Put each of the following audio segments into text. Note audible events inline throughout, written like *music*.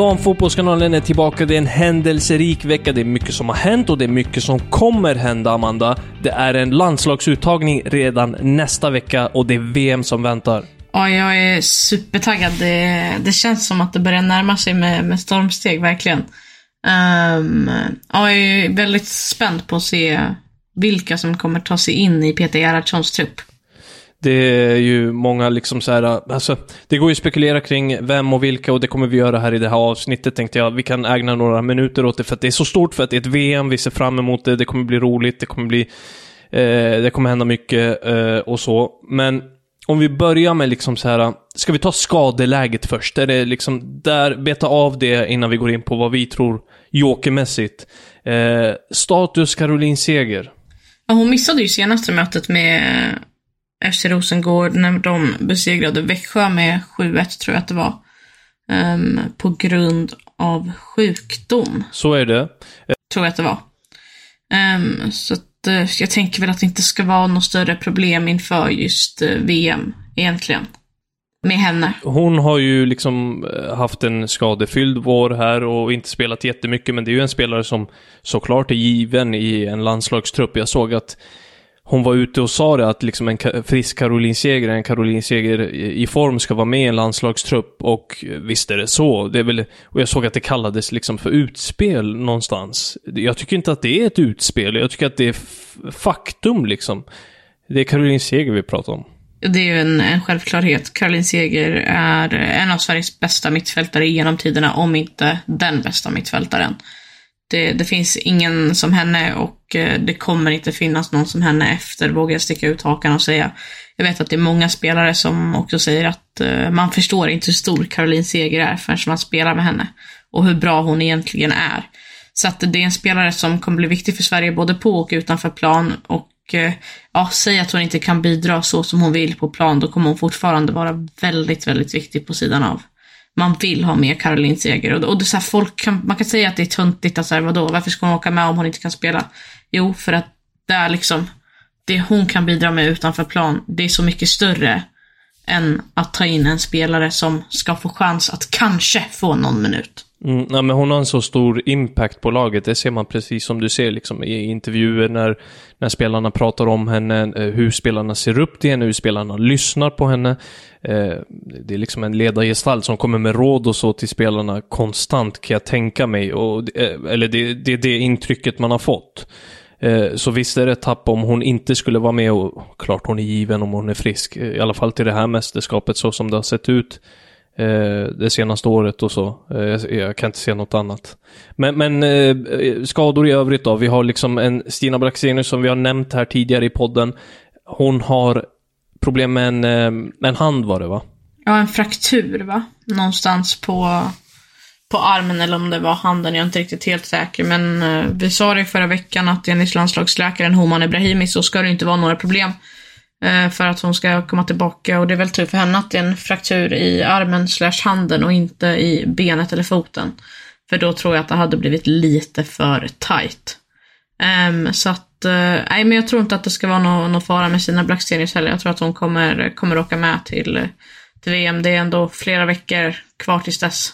Damfotbollskanalen är tillbaka. Det är en händelserik vecka. Det är mycket som har hänt och det är mycket som kommer hända, Amanda. Det är en landslagsuttagning redan nästa vecka och det är VM som väntar. Ja, jag är supertaggad. Det, det känns som att det börjar närma sig med, med stormsteg, verkligen. Um, ja, jag är väldigt spänd på att se vilka som kommer ta sig in i Peter Gerhardssons trupp. Det är ju många liksom så här, alltså, det går ju att spekulera kring vem och vilka och det kommer vi göra här i det här avsnittet tänkte jag. Vi kan ägna några minuter åt det för att det är så stort, för att det är ett VM, vi ser fram emot det, det kommer bli roligt, det kommer bli, eh, det kommer hända mycket eh, och så. Men om vi börjar med liksom så här, ska vi ta skadeläget först? Är det liksom där, beta av det innan vi går in på vad vi tror jokermässigt. Eh, status Caroline Seger. Ja, hon missade ju senaste mötet med FC Rosengård när de besegrade Växjö med 7-1 tror jag att det var. Um, på grund av sjukdom. Så är det. Tror jag att det var. Um, så att, uh, jag tänker väl att det inte ska vara något större problem inför just uh, VM egentligen. Med henne. Hon har ju liksom eh, haft en skadefylld vår här och inte spelat jättemycket, men det är ju en spelare som såklart är given i en landslagstrupp. Jag såg att hon var ute och sa det att liksom en frisk Caroline Seger, en Caroline Seger i form ska vara med i en landslagstrupp och visst är det så. Det är väl, och jag såg att det kallades liksom för utspel någonstans. Jag tycker inte att det är ett utspel, jag tycker att det är faktum liksom. Det är Caroline Seger vi pratar om. Det är ju en, en självklarhet. Caroline Seger är en av Sveriges bästa mittfältare genom tiderna, om inte den bästa mittfältaren. Det, det, finns ingen som henne och eh, det kommer inte finnas någon som henne efter, vågar jag sticka ut hakan och säga. Jag vet att det är många spelare som också säger att eh, man förstår inte hur stor Caroline Seger är förrän man spelar med henne. Och hur bra hon egentligen är. Så att det är en spelare som kommer bli viktig för Sverige både på och utanför plan. Och eh, ja, säg att hon inte kan bidra så som hon vill på plan, då kommer hon fortfarande vara väldigt, väldigt viktig på sidan av man vill ha med Caroline Seger. Och, och det så här, folk kan, man kan säga att det är töntigt, att så här, vadå, varför ska hon åka med om hon inte kan spela? Jo, för att det är liksom, det hon kan bidra med utanför plan, det är så mycket större än att ta in en spelare som ska få chans att kanske få någon minut. Mm, nej, men hon har en så stor impact på laget. Det ser man precis som du ser liksom, i intervjuer när, när spelarna pratar om henne, eh, hur spelarna ser upp till henne, hur spelarna lyssnar på henne. Eh, det är liksom en ledargestalt som kommer med råd och så till spelarna konstant kan jag tänka mig. Och, eh, eller det, det är det intrycket man har fått. Eh, så visst är det ett tapp om hon inte skulle vara med och klart hon är given om hon är frisk. Eh, I alla fall till det här mästerskapet så som det har sett ut Eh, det senaste året och så. Eh, jag kan inte se något annat. Men, men eh, skador i övrigt då? Vi har liksom en Stina Braxenius som vi har nämnt här tidigare i podden. Hon har problem med en, med en hand var det va? Ja, en fraktur va? Någonstans på, på armen eller om det var handen, jag är inte riktigt helt säker. Men vi sa det förra veckan att enligt landslagsläkaren Homan Ebrahimi så ska det inte vara några problem Eh, för att hon ska komma tillbaka. Och det är väl tur för henne att det är en fraktur i armen slash handen och inte i benet eller foten. För då tror jag att det hade blivit lite för tight. Um, så att Eh, nej, men jag tror inte att det ska vara någon, någon fara med sina Blackstenius heller. Jag tror att hon kommer, kommer åka med till, till VM. Det är ändå flera veckor kvar tills dess.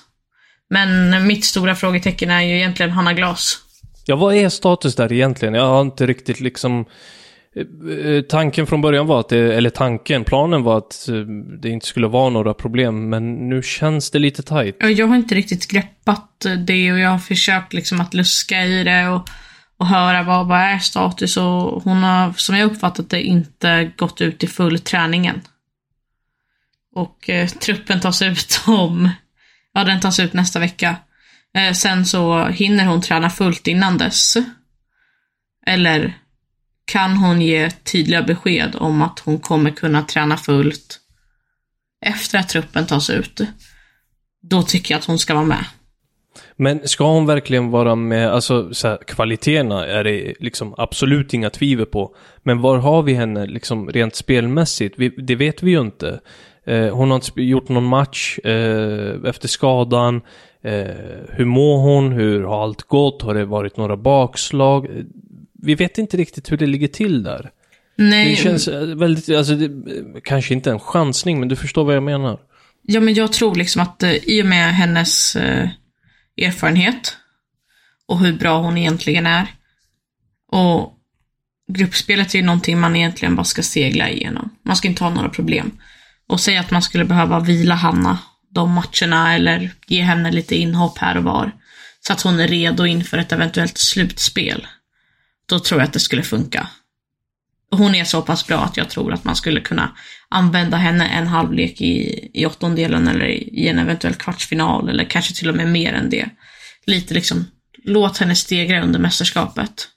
Men mitt stora frågetecken är ju egentligen Hanna Glas. Ja, vad är status där egentligen? Jag har inte riktigt liksom... Eh, eh, tanken från början var att det, eller tanken, planen var att eh, det inte skulle vara några problem, men nu känns det lite tajt. Jag har inte riktigt greppat det och jag har försökt liksom att luska i det och, och höra vad, vad är status och hon har, som jag uppfattat det, inte gått ut i full träningen. Och eh, truppen tas ut om, ja den tas ut nästa vecka. Eh, sen så hinner hon träna fullt innan dess. Eller kan hon ge tydliga besked om att hon kommer kunna träna fullt efter att truppen tas ut. Då tycker jag att hon ska vara med. Men ska hon verkligen vara med, alltså så här, kvaliteterna är det liksom absolut inga tvivel på. Men var har vi henne liksom rent spelmässigt? Vi, det vet vi ju inte. Eh, hon har inte gjort någon match eh, efter skadan. Eh, hur mår hon? Hur har allt gått? Har det varit några bakslag? Vi vet inte riktigt hur det ligger till där. Nej. Det känns eh, väldigt, alltså det, kanske inte en chansning, men du förstår vad jag menar. Ja, men jag tror liksom att eh, i och med hennes eh, erfarenhet och hur bra hon egentligen är och gruppspelet är ju någonting man egentligen bara ska segla igenom. Man ska inte ha några problem. Och säga att man skulle behöva vila Hanna de matcherna eller ge henne lite inhopp här och var. Så att hon är redo inför ett eventuellt slutspel. Då tror jag att det skulle funka. Hon är så pass bra att jag tror att man skulle kunna använda henne en halvlek i, i åttondelen eller i en eventuell kvartsfinal eller kanske till och med mer än det. Lite liksom, låt henne stegra under mästerskapet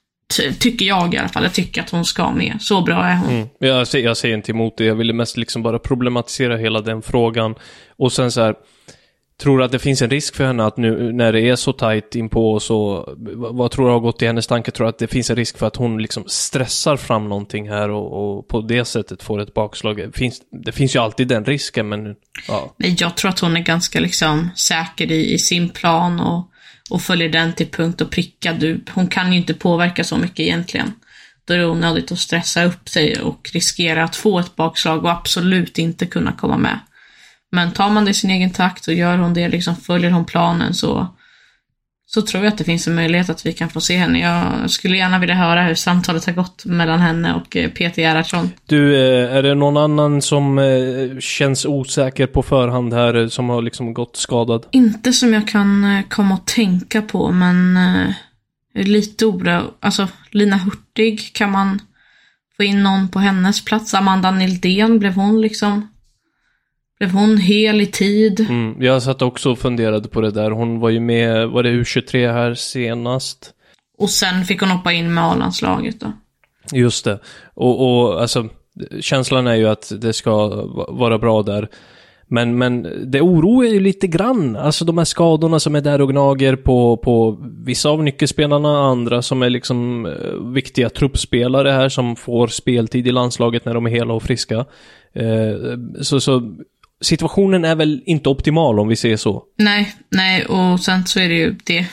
tycker jag i alla fall. Jag tycker att hon ska med. Så bra är hon. Mm. Jag, säger, jag säger inte emot det. Jag ville mest liksom bara problematisera hela den frågan. Och sen så här. Tror du att det finns en risk för henne att nu när det är så tajt inpå och så, vad tror du har gått i hennes tanke? Tror du att det finns en risk för att hon liksom stressar fram någonting här och, och på det sättet får ett bakslag? Det finns, det finns ju alltid den risken men, ja. Nej, jag tror att hon är ganska liksom säker i, i sin plan och och följer den till punkt och pricka. Du, hon kan ju inte påverka så mycket egentligen. Då är det onödigt att stressa upp sig och riskera att få ett bakslag och absolut inte kunna komma med. Men tar man det i sin egen takt och gör hon det, liksom följer hon planen så så tror jag att det finns en möjlighet att vi kan få se henne. Jag skulle gärna vilja höra hur samtalet har gått mellan henne och eh, Peter Gerhardsson. Du, eh, är det någon annan som eh, känns osäker på förhand här, som har liksom gått skadad? Inte som jag kan komma att tänka på, men lite oro. Alltså, Lina Hurtig, kan man få in någon på hennes plats? Amanda Nildén, blev hon liksom blev hon hel i tid? Mm, jag satt också och funderade på det där. Hon var ju med, var det U23 här senast? Och sen fick hon hoppa in med A-landslaget då. Just det. Och, och alltså, känslan är ju att det ska vara bra där. Men, men det oroar ju lite grann. Alltså de här skadorna som är där och gnager på, på vissa av nyckelspelarna, andra som är liksom eh, viktiga truppspelare här som får speltid i landslaget när de är hela och friska. Eh, så, så situationen är väl inte optimal om vi säger så. Nej, nej, och sen så är det ju det.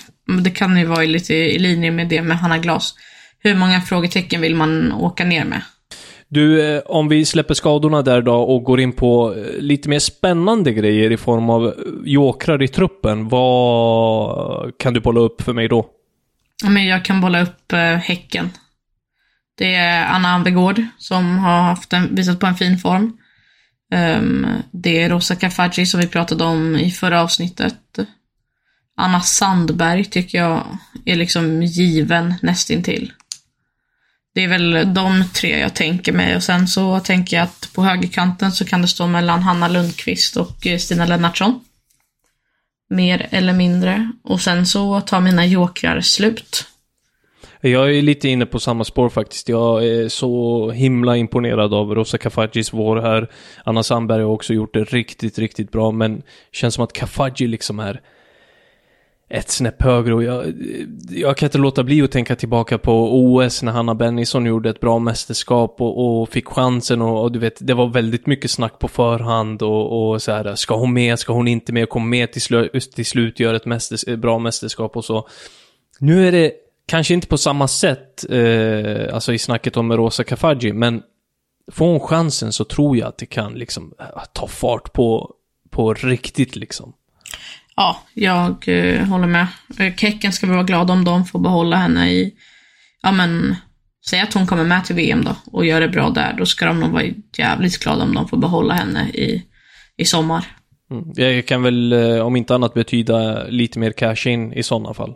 Det kan ju vara lite i linje med det med Hanna Glas. Hur många frågetecken vill man åka ner med? Du, eh, om vi släpper skadorna där då och går in på eh, lite mer spännande grejer i form av jokrar i truppen. Vad kan du bolla upp för mig då? men jag kan bolla upp eh, Häcken. Det är Anna Ambegård som har haft en, visat på en fin form. Um, det är Rosa Kafaji som vi pratade om i förra avsnittet. Anna Sandberg tycker jag är liksom given nästintill. Det är väl de tre jag tänker mig och sen så tänker jag att på högerkanten så kan det stå mellan Hanna Lundqvist och eh, Stina Lennartsson. Mer eller mindre. Och sen så tar mina jokrar slut. Jag är lite inne på samma spår faktiskt. Jag är så himla imponerad av Rosa Kafajis vår här. Anna Sandberg har också gjort det riktigt, riktigt bra, men känns som att Kafaji liksom är ett snäpp högre och jag, jag kan inte låta bli att tänka tillbaka på OS när Hanna Bennison gjorde ett bra mästerskap och, och fick chansen och, och, du vet, det var väldigt mycket snack på förhand och, och så här, ska hon med, ska hon inte med, kom med till, slu, till slut, gör ett mästers, bra mästerskap och så. Nu är det Kanske inte på samma sätt, eh, alltså i snacket om Rosa Kafaji, men får hon chansen så tror jag att det kan liksom eh, ta fart på på riktigt liksom. Ja, jag eh, håller med. Eh, Kecken ska vi vara glada om de får behålla henne i, ja men, säg att hon kommer med till VM då och gör det bra där. Då ska de nog vara jävligt glada om de får behålla henne i, i sommar. Mm. Det kan väl eh, om inte annat betyda lite mer cash in i sådana fall.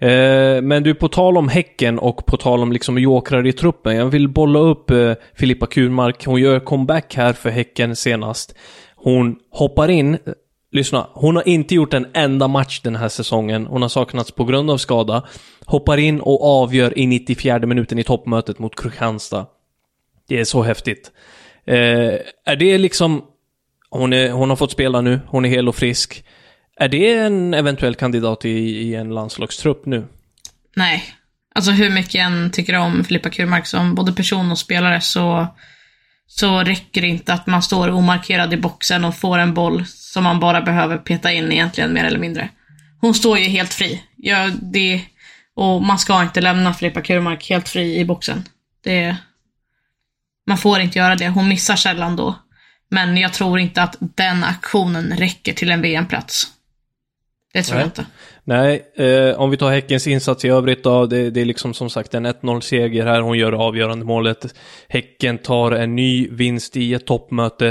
Eh, men du, på tal om Häcken och på tal om liksom jokrar i truppen. Jag vill bolla upp eh, Filippa Kurmark. Hon gör comeback här för Häcken senast. Hon hoppar in. Lyssna, hon har inte gjort en enda match den här säsongen. Hon har saknats på grund av skada. Hoppar in och avgör i 94 minuten i toppmötet mot Kristianstad. Det är så häftigt. Eh, är det liksom... Hon, är, hon har fått spela nu, hon är hel och frisk. Är det en eventuell kandidat i, i en landslagstrupp nu? Nej. Alltså hur mycket jag än tycker om Filippa Kurmark som både person och spelare så, så räcker det inte att man står omarkerad i boxen och får en boll som man bara behöver peta in egentligen, mer eller mindre. Hon står ju helt fri. Ja, det, och man ska inte lämna Filippa Kurmark helt fri i boxen. Det, man får inte göra det. Hon missar sällan då. Men jag tror inte att den aktionen räcker till en VM-plats. Det tror Nej. jag inte. Nej, eh, om vi tar Häckens insats i övrigt då. Det, det är liksom som sagt en 1-0-seger här. Hon gör avgörande målet. Häcken tar en ny vinst i ett toppmöte.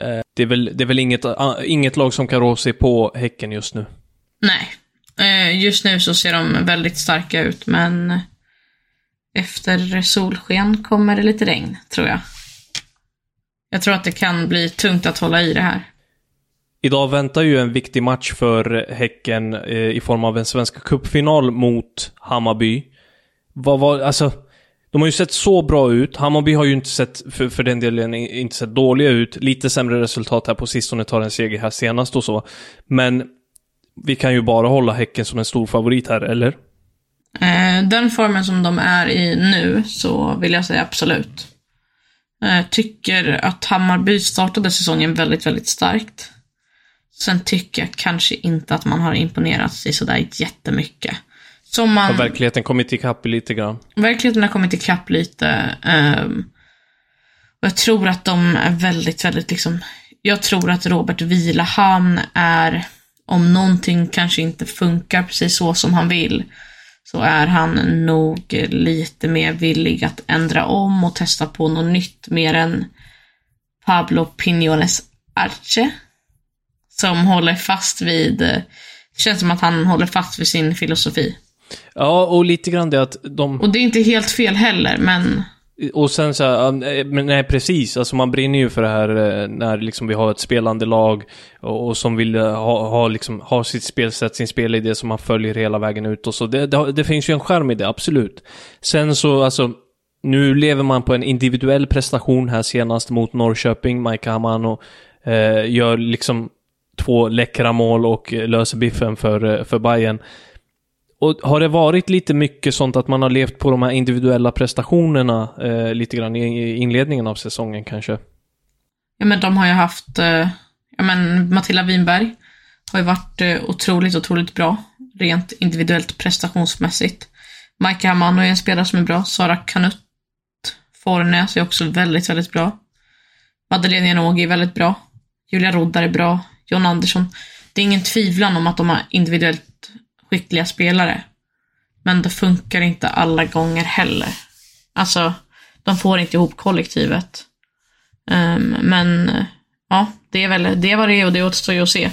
Eh, det är väl, det är väl inget, ah, inget lag som kan rå sig på Häcken just nu. Nej. Eh, Just nu så ser de väldigt starka ut, men efter solsken kommer det lite regn, tror jag. Jag tror att det kan bli tungt att hålla i det här. Idag väntar ju en viktig match för Häcken eh, i form av en Svenska cupfinal mot Hammarby. Vad var, alltså, de har ju sett så bra ut. Hammarby har ju inte sett, för, för den delen, inte sett dåliga ut. Lite sämre resultat här på sistone, tar en seger här senast och så. Men vi kan ju bara hålla Häcken som en stor favorit här, eller? Eh, Den formen som de är i nu så vill jag säga absolut. Eh, Tycker att Hammarby startade säsongen väldigt, väldigt starkt. Sen tycker jag kanske inte att man har imponerat i sådär jättemycket. Som man... Har verkligheten kommit ikapp lite grann? Verkligheten har kommit ikapp lite. ehm, och jag tror att de är väldigt, väldigt liksom... Jag tror att Robert Vilahamn är, om någonting kanske inte funkar precis så som han vill, så är han nog lite mer villig att ändra om och testa på något nytt mer än Pablo Piñones Arce. Som håller fast vid, det känns som att han håller fast vid sin filosofi. Ja, och lite grann det att de... Och det är inte helt fel heller, men Och sen så här, men nej precis, alltså man brinner ju för det här eh, när liksom vi har ett spelande lag och, och som vill eh, ha, ha, liksom, ha sitt spelsätt, sin spelidé som man följer hela vägen ut och så. Det, det, det finns ju en skärm i det, absolut. Sen så, alltså, nu lever man på en individuell prestation här senast mot Norrköping, Maika Hamano eh, gör liksom två läckra mål och löser biffen för, eh, för Bayern. Och har det varit lite mycket sånt att man har levt på de här individuella prestationerna eh, lite grann i inledningen av säsongen kanske? Ja, men de har ju haft, eh, ja men Matilda Winberg har ju varit eh, otroligt, otroligt bra. Rent individuellt prestationsmässigt. Maika Hamano är en spelare som är bra. Sara Kanutt Fornäs är också väldigt, väldigt bra. Madeleine Janogy är väldigt bra. Julia Roddar är bra. John Andersson. Det är ingen tvivlan om att de har individuellt skickliga spelare. Men det funkar inte alla gånger heller. Alltså, de får inte ihop kollektivet. Um, men ja, det är väl det var det och det återstår ju att se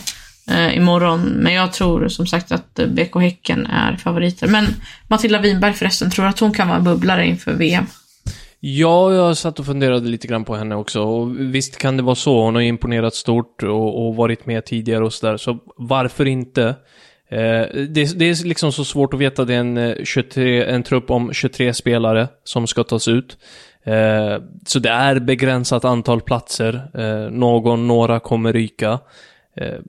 uh, imorgon. Men jag tror som sagt att eh, BK Häcken är favoriter. Men Matilda Winberg förresten, tror att hon kan vara bubblare inför VM? Ja, jag satt och funderade lite grann på henne också. Och visst kan det vara så. Hon har imponerat stort och, och varit med tidigare och sådär. Så varför inte? Eh, det, det, är liksom så svårt att veta. Det är en, eh, 23, en trupp om 23 spelare som ska tas ut. Eh, så det är begränsat antal platser. Eh, någon, några kommer ryka. Eh,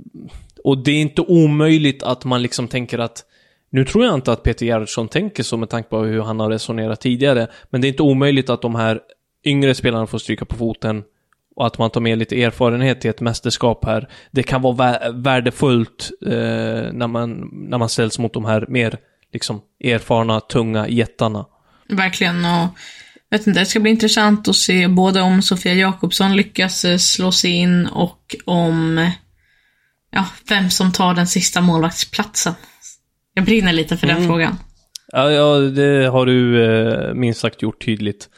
och det är inte omöjligt att man liksom tänker att nu tror jag inte att Peter Gerhardsson tänker så med tanke på hur han har resonerat tidigare. Men det är inte omöjligt att de här yngre spelarna får stryka på foten och att man tar med lite erfarenhet till ett mästerskap här. Det kan vara värdefullt eh, när, man, när man ställs mot de här mer liksom, erfarna, tunga jättarna. Verkligen, och vet inte, det ska bli intressant att se både om Sofia Jakobsson lyckas eh, slå sig in och om ja, vem som tar den sista målvaktsplatsen. Jag brinner lite för mm. den frågan. Ja, ja, det har du eh, minst sagt gjort tydligt.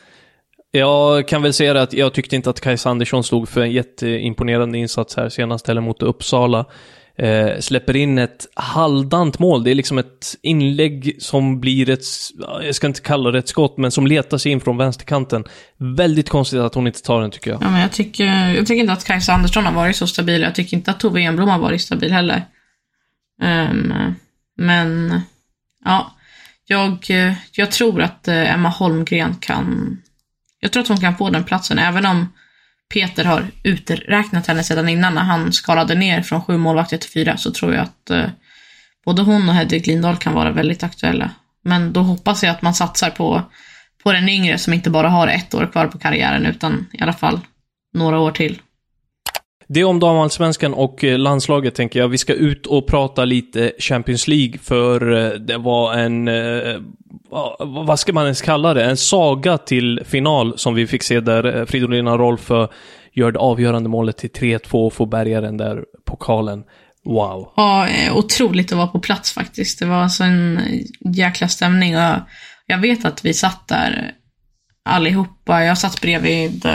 Jag kan väl säga att jag tyckte inte att Kajsa Andersson stod för en jätteimponerande insats här senast heller mot Uppsala. Eh, släpper in ett halvdant mål. Det är liksom ett inlägg som blir ett, jag ska inte kalla det ett skott, men som letar sig in från vänsterkanten. Väldigt konstigt att hon inte tar den tycker jag. Ja, men jag tycker, jag tycker inte att Kajsa Andersson har varit så stabil. Jag tycker inte att Tove Enblom har varit stabil heller. Um, men, ja. Jag, eh, jag tror att eh, Emma Holmgren kan... Jag tror att hon kan få den platsen, även om Peter har uträknat henne sedan innan när han skalade ner från sju målvakter till fyra så tror jag att eh, både hon och Hedvig Lindahl kan vara väldigt aktuella. Men då hoppas jag att man satsar på, på den yngre som inte bara har ett år kvar på karriären utan i alla fall några år till. Det om damallsvenskan och eh, landslaget tänker jag. Vi ska ut och prata lite Champions League för eh, det var en, eh, vad ska man ens kalla det? En saga till final som vi fick se där Fridolina Rolf gör det avgörande målet till 3-2 och får bärga den där pokalen. Wow. Ja, otroligt att vara på plats faktiskt. Det var alltså en jäkla stämning och jag vet att vi satt där allihopa. Jag satt bredvid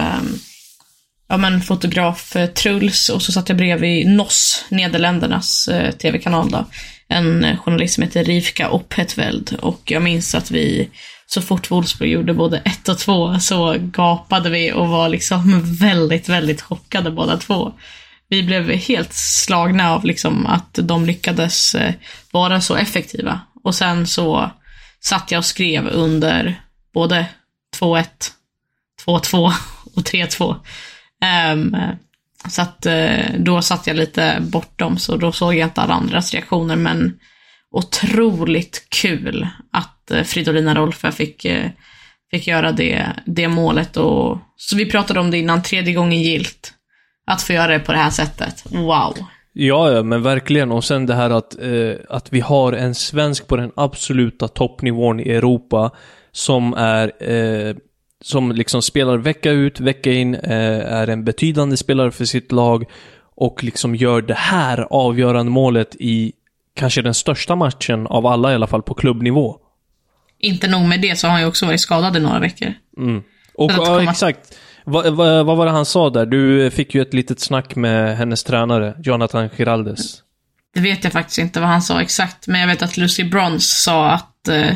ja, men, fotograf eh, Truls och så satt jag bredvid NOS, Nederländernas eh, tv-kanal då. En eh, journalist som heter Rivka Oppetveld och jag minns att vi så fort Wolfsburg gjorde både ett och två så gapade vi och var liksom *laughs* väldigt, väldigt chockade båda två. Vi blev helt slagna av liksom att de lyckades eh, vara så effektiva. Och sen så satt jag och skrev under både 2-1, 2-2 och 3-2. Um, så att uh, då satt jag lite bortom, så då såg jag inte alla andras reaktioner, men otroligt kul att uh, Fridolina Rolfö fick, uh, fick göra det, det målet. Och, så vi pratade om det innan, tredje gången gilt. Att få göra det på det här sättet. Wow. Ja, ja, men verkligen. Och sen det här att, eh, att vi har en svensk på den absoluta toppnivån i Europa som är eh, som liksom spelar vecka ut, vecka in, eh, är en betydande spelare för sitt lag och liksom gör det här avgörande målet i kanske den största matchen av alla i alla fall på klubbnivå. Inte nog med det så har han ju också varit skadad i några veckor. Mm. Och ja, komma... exakt. Vad, vad, vad, var det han sa där? Du fick ju ett litet snack med hennes tränare, Jonathan Giraldes. Det vet jag faktiskt inte vad han sa exakt, men jag vet att Lucy Bronze sa att eh,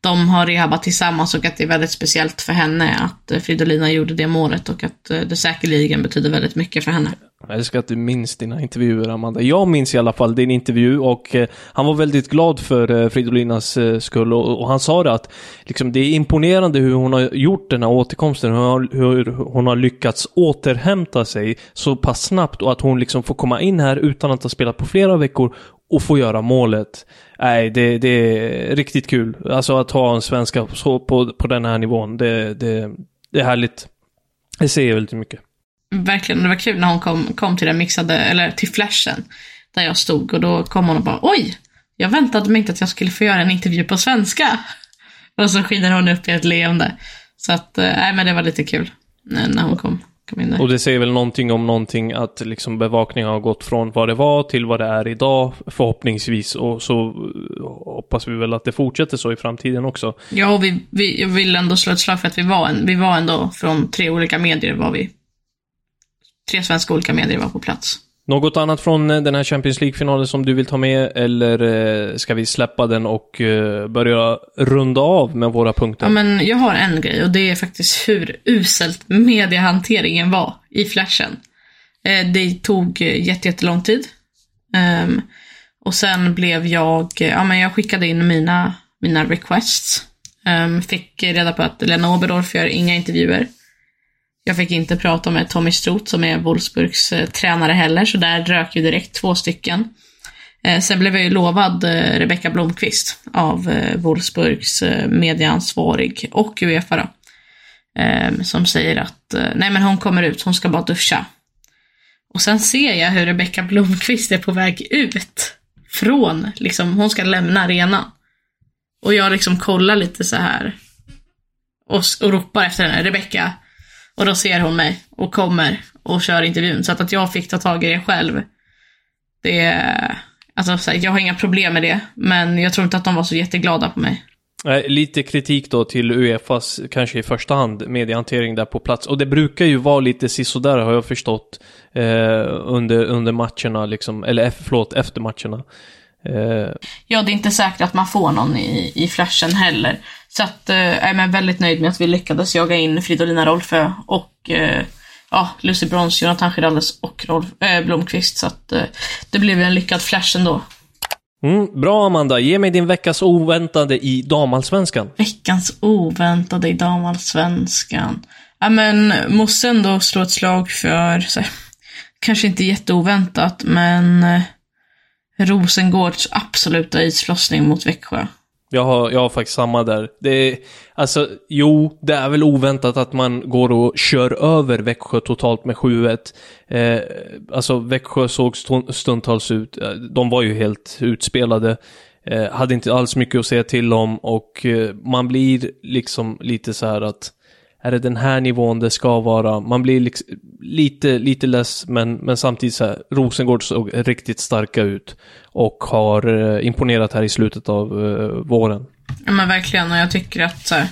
de har rehabat tillsammans och att det är väldigt speciellt för henne att eh, Fridolina gjorde det målet och att eh, det säkerligen betyder väldigt mycket för henne. Jag älskar att du minns dina intervjuer, Amanda. Jag minns i alla fall din intervju och eh, han var väldigt glad för eh, Fridolinas eh, skull och, och, han sa det att liksom, det är imponerande hur hon har gjort den här återkomsten, hur, hon, hur hon har lyckats återhämta sig så pass snabbt och att hon liksom får komma in här utan att ha spelat på flera veckor och få göra målet. Nej, det, det är riktigt kul. Alltså att ha en svenska på, på, på den här nivån, det, det, det är härligt. Det ser jag väldigt mycket. Verkligen, det var kul när hon kom, kom till den mixade, eller till flashen, där jag stod och då kom hon och bara oj, jag väntade mig inte att jag skulle få göra en intervju på svenska. Och så skiner hon upp i ett leende. Så att, eh, nej men det var lite kul när hon kom minne. Och det säger väl någonting om någonting att liksom bevakningen har gått från vad det var till vad det är idag förhoppningsvis. Och så eh, hoppas vi väl att det fortsätter så i framtiden också. Ja, och vi, vi jag vill ändå slå ett slag för att vi var, en, vi var ändå från tre olika medier var vi. Tre svenska olika medier var på plats. Något annat från eh, den här Champions League-finalen som du vill ta med eller eh, ska vi släppa den och eh, börja runda av med våra punkter? Ja, men jag har en grej och det är faktiskt hur uselt mediehanteringen var i flashen. Det tog jättelång tid. Ehm, och sen blev jag, ja men jag skickade in mina, mina requests. Ehm, fick reda på att Lena Oberdorf gör inga intervjuer. Jag fick inte prata med Tommy Stroth som är Wolfsburgs eh, tränare heller, så där rök ju direkt två stycken. Eh, sen blev jag ju lovad eh, Rebecka Blomqvist av eh, Wolfsburgs eh, medieansvarig och Uefa då. Ehm, som säger att, eh, nej men hon kommer ut, hon ska bara duscha. Och sen ser jag hur Rebecka Blomqvist är på väg ut. Från, liksom, hon ska lämna arenan. Och jag liksom kollar lite så här. Och, och ropar efter henne, Rebecka. Och då ser hon mig och kommer och kör intervjun. Så att, att jag fick ta tag i det själv. Det är, alltså så här, jag har inga problem med det. Men jag tror inte att de var så jätteglada på mig. Eh, lite kritik då till Uefas, kanske i första hand, mediehantering där på plats. Och det brukar ju vara lite sisådär har jag förstått. Eh, under, under matcherna liksom, eller eh, förlåt, efter matcherna. Eh, Ja, det är inte säkert att man får någon i, i flashen heller. Så att, eh, jag är väldigt nöjd med att vi lyckades jaga in Fridolina Rolfö och eh, ja, Lucy Brons, Jonathan Giraldes och Rolf, eh, Blomqvist. Så att eh, det blev en lyckad flash ändå. mm, bra Amanda, ge mig din veckas oväntade i damallsvenskan. Veckans oväntade i damallsvenskan. Ja, men måste ändå slå ett slag för, här, kanske inte jätteoväntat, men eh, Rosengårds absoluta islossning mot Växjö. Jag har, jag har faktiskt samma där. Det är, alltså, jo, det är väl oväntat att man går och kör över Växjö totalt med 7-1. Eh, alltså, Växjö såg stundtals ut, eh, de var ju helt utspelade. Eh, hade inte alls mycket att säga till om och eh, man blir liksom lite så här att är det den här nivån det ska vara? Man blir liksom, lite, lite less, men, men samtidigt så här, Rosengård såg riktigt starka ut och har eh, imponerat här i slutet av eh, våren. Ja men verkligen, och jag tycker att här,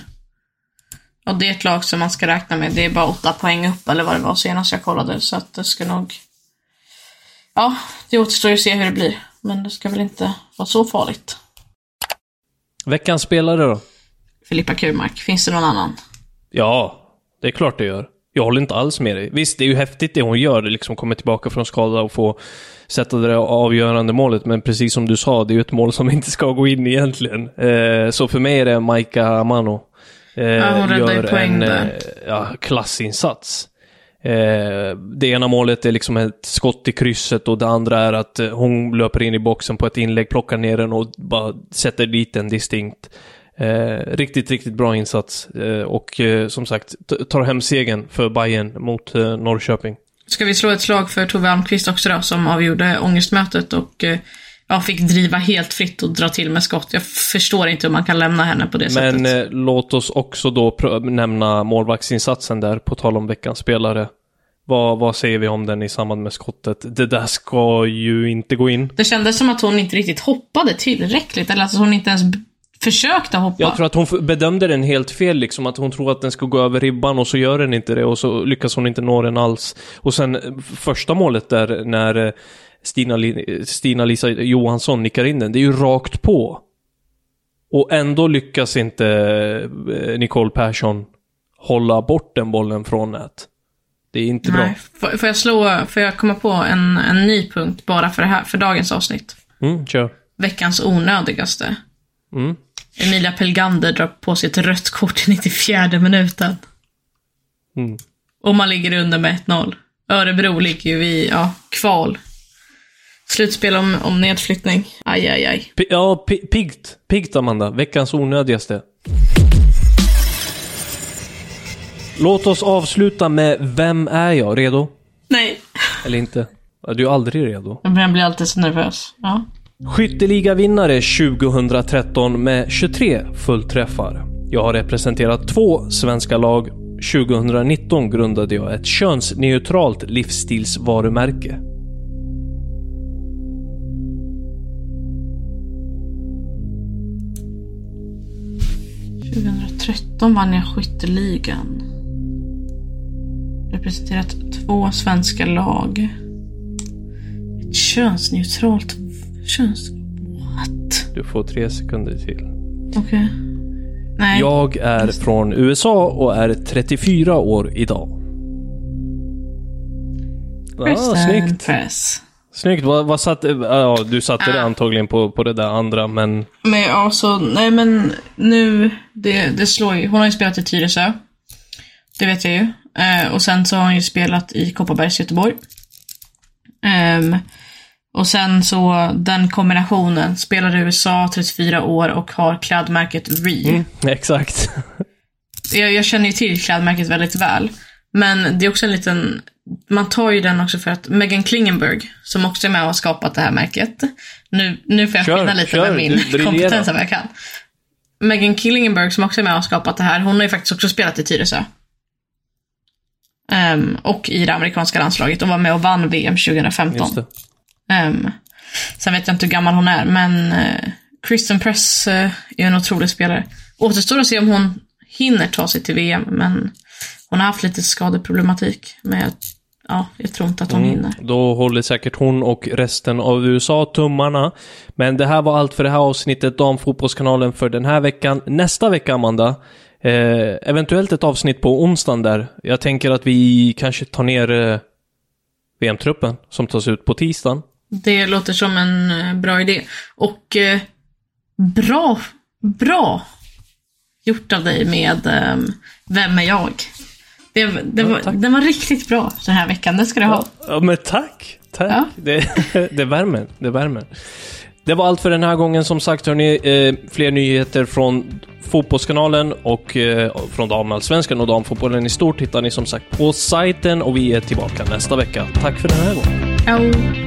och det är ett lag som man ska räkna med. Det är bara åtta poäng upp eller vad det var senast jag kollade. Så att det ska nog... Ja, det återstår ju att se hur det blir. Men det ska väl inte vara så farligt. Veckans spelare då? Filippa Kurmark, finns det någon annan? Ja, det är klart det gör. Jag håller inte alls med dig. Visst, det är ju häftigt det hon gör, det liksom kommer tillbaka från skada och få sätta det avgörande målet, men precis som du sa, det är ju ett mål som *laughs* inte ska gå in egentligen. Eh, så för mig är det Maika Amano. Eh, Ja, hon gör en eh, ja, klassinsats. Eh, det ena målet är liksom ett skott i krysset och det andra är att eh, hon löper in i boxen på ett inlägg, plockar ner den och bara sätter dit den distinkt. Eh, riktigt, riktigt bra insats. Eh, och eh, som sagt, tar hem segern för Bayern mot eh, Norrköping. Ska vi slå ett slag för Tove Almqvist också då, som avgjorde ångestmötet och eh, ja, fick driva helt fritt och dra till med skott. Jag förstår inte hur man kan lämna henne på det Men sättet. eh, låt oss också då nämna målvaktsinsatsen där, på tal om veckans spelare. Vad, vad säger vi om den i samband med skottet? Det där ska ju inte gå in. Det kändes som att hon inte riktigt hoppade tillräckligt, eller att hon inte ens försökte hoppa. Jag tror att hon bedömde den helt fel, liksom att hon tror att den ska gå över ribban och så gör den inte det och så lyckas hon inte nå den alls. Och sen eh, första målet där när eh, Stina, Stina-Lisa Johansson nickar in den, det är ju rakt på. Och ändå lyckas inte eh, Nicole Persson hålla bort den bollen från nät. Det är inte bra. Nej. Får, får jag slå, får jag komma på en, en ny punkt bara för det här, för dagens avsnitt? Mm, kör. Veckans onödigaste. Mm. Emilia Pelgander drar på sig ett rött kort i 94 minuten. Mm. Och man ligger under med 1-0. Örebro ligger ju i, ja, kval. Slutspel om, om nedflyttning. Aj, aj, aj. P- ja, pi- piggt. Piggt, Amanda. Veckans onödigaste. Låt oss avsluta med Vem är jag? Redo? Nej. Eller inte? Du är aldrig redo. Men jag blir alltid så nervös. Ja. Skytteligavinnare 2013 med 23 fullträffar. Jag har representerat två svenska lag 2019 grundade jag ett könsneutralt livsstilsvarumärke. 2013 vann jag skytteligan. Representerat två svenska lag. Ett könsneutralt... Köns... What? Du får tre sekunder till. Okej. Okay. Nej. Jag är från USA och är 34 år idag. Ah, snyggt. Press. Snyggt. Vad, vad satte... Ja, du satte ah. det antagligen på, på det där andra, men... Men ja, så... Nej, men nu... Det, det slår ju. Hon har ju spelat i Tyresö. Det vet jag ju. Eh, och sen så har hon ju spelat i Kopparbergs Göteborg. Um, och sen så den kombinationen. Spelar i USA, 34 år och har klädmärket Re. Mm, exakt. jag, jag känner ju till klädmärket väldigt väl. Men det är också en liten man tar ju den också för att Megan Klingenberg, som också är med och har skapat det här märket. Nu, nu får jag kör, lite kör, med min kompetens vad jag kan. Megan Klingenberg, som också är med och har skapat det här, hon har ju faktiskt också spelat i Tyresö. Um, och i det amerikanska landslaget och var med och vann VM 2015. Um, sen vet jag inte hur gammal hon är, men uh, Kristen Press uh, är en otrolig spelare. Återstår att se om hon hinner ta sig till VM, men hon har haft lite skadeproblematik med ja, jag tror inte att hon mm, hinner. Då håller säkert hon och resten av USA tummarna. Men det här var allt för det här avsnittet, Damfotbollskanalen, för den här veckan. Nästa vecka, Amanda, eh, eventuellt ett avsnitt på onsdagen där. Jag tänker att vi kanske tar ner eh, VM-truppen som tas ut på tisdagen. Det låter som en eh, bra idé. Och eh, bra, bra gjort av dig med eh, Vem är jag? Det, det ja, var, den var riktigt bra den här veckan. Det ska du ha. Ja, men tack. Tack. Ja. Det, *laughs* det värmer. Det värmer. Det var allt för den här gången. Som sagt, hörni, eh, fler nyheter från Fotbollskanalen och eh, från damallsvenskan och damfotbollen i stort hittar ni som sagt på sajten och vi är tillbaka nästa vecka. Tack för den här gången. Ciao.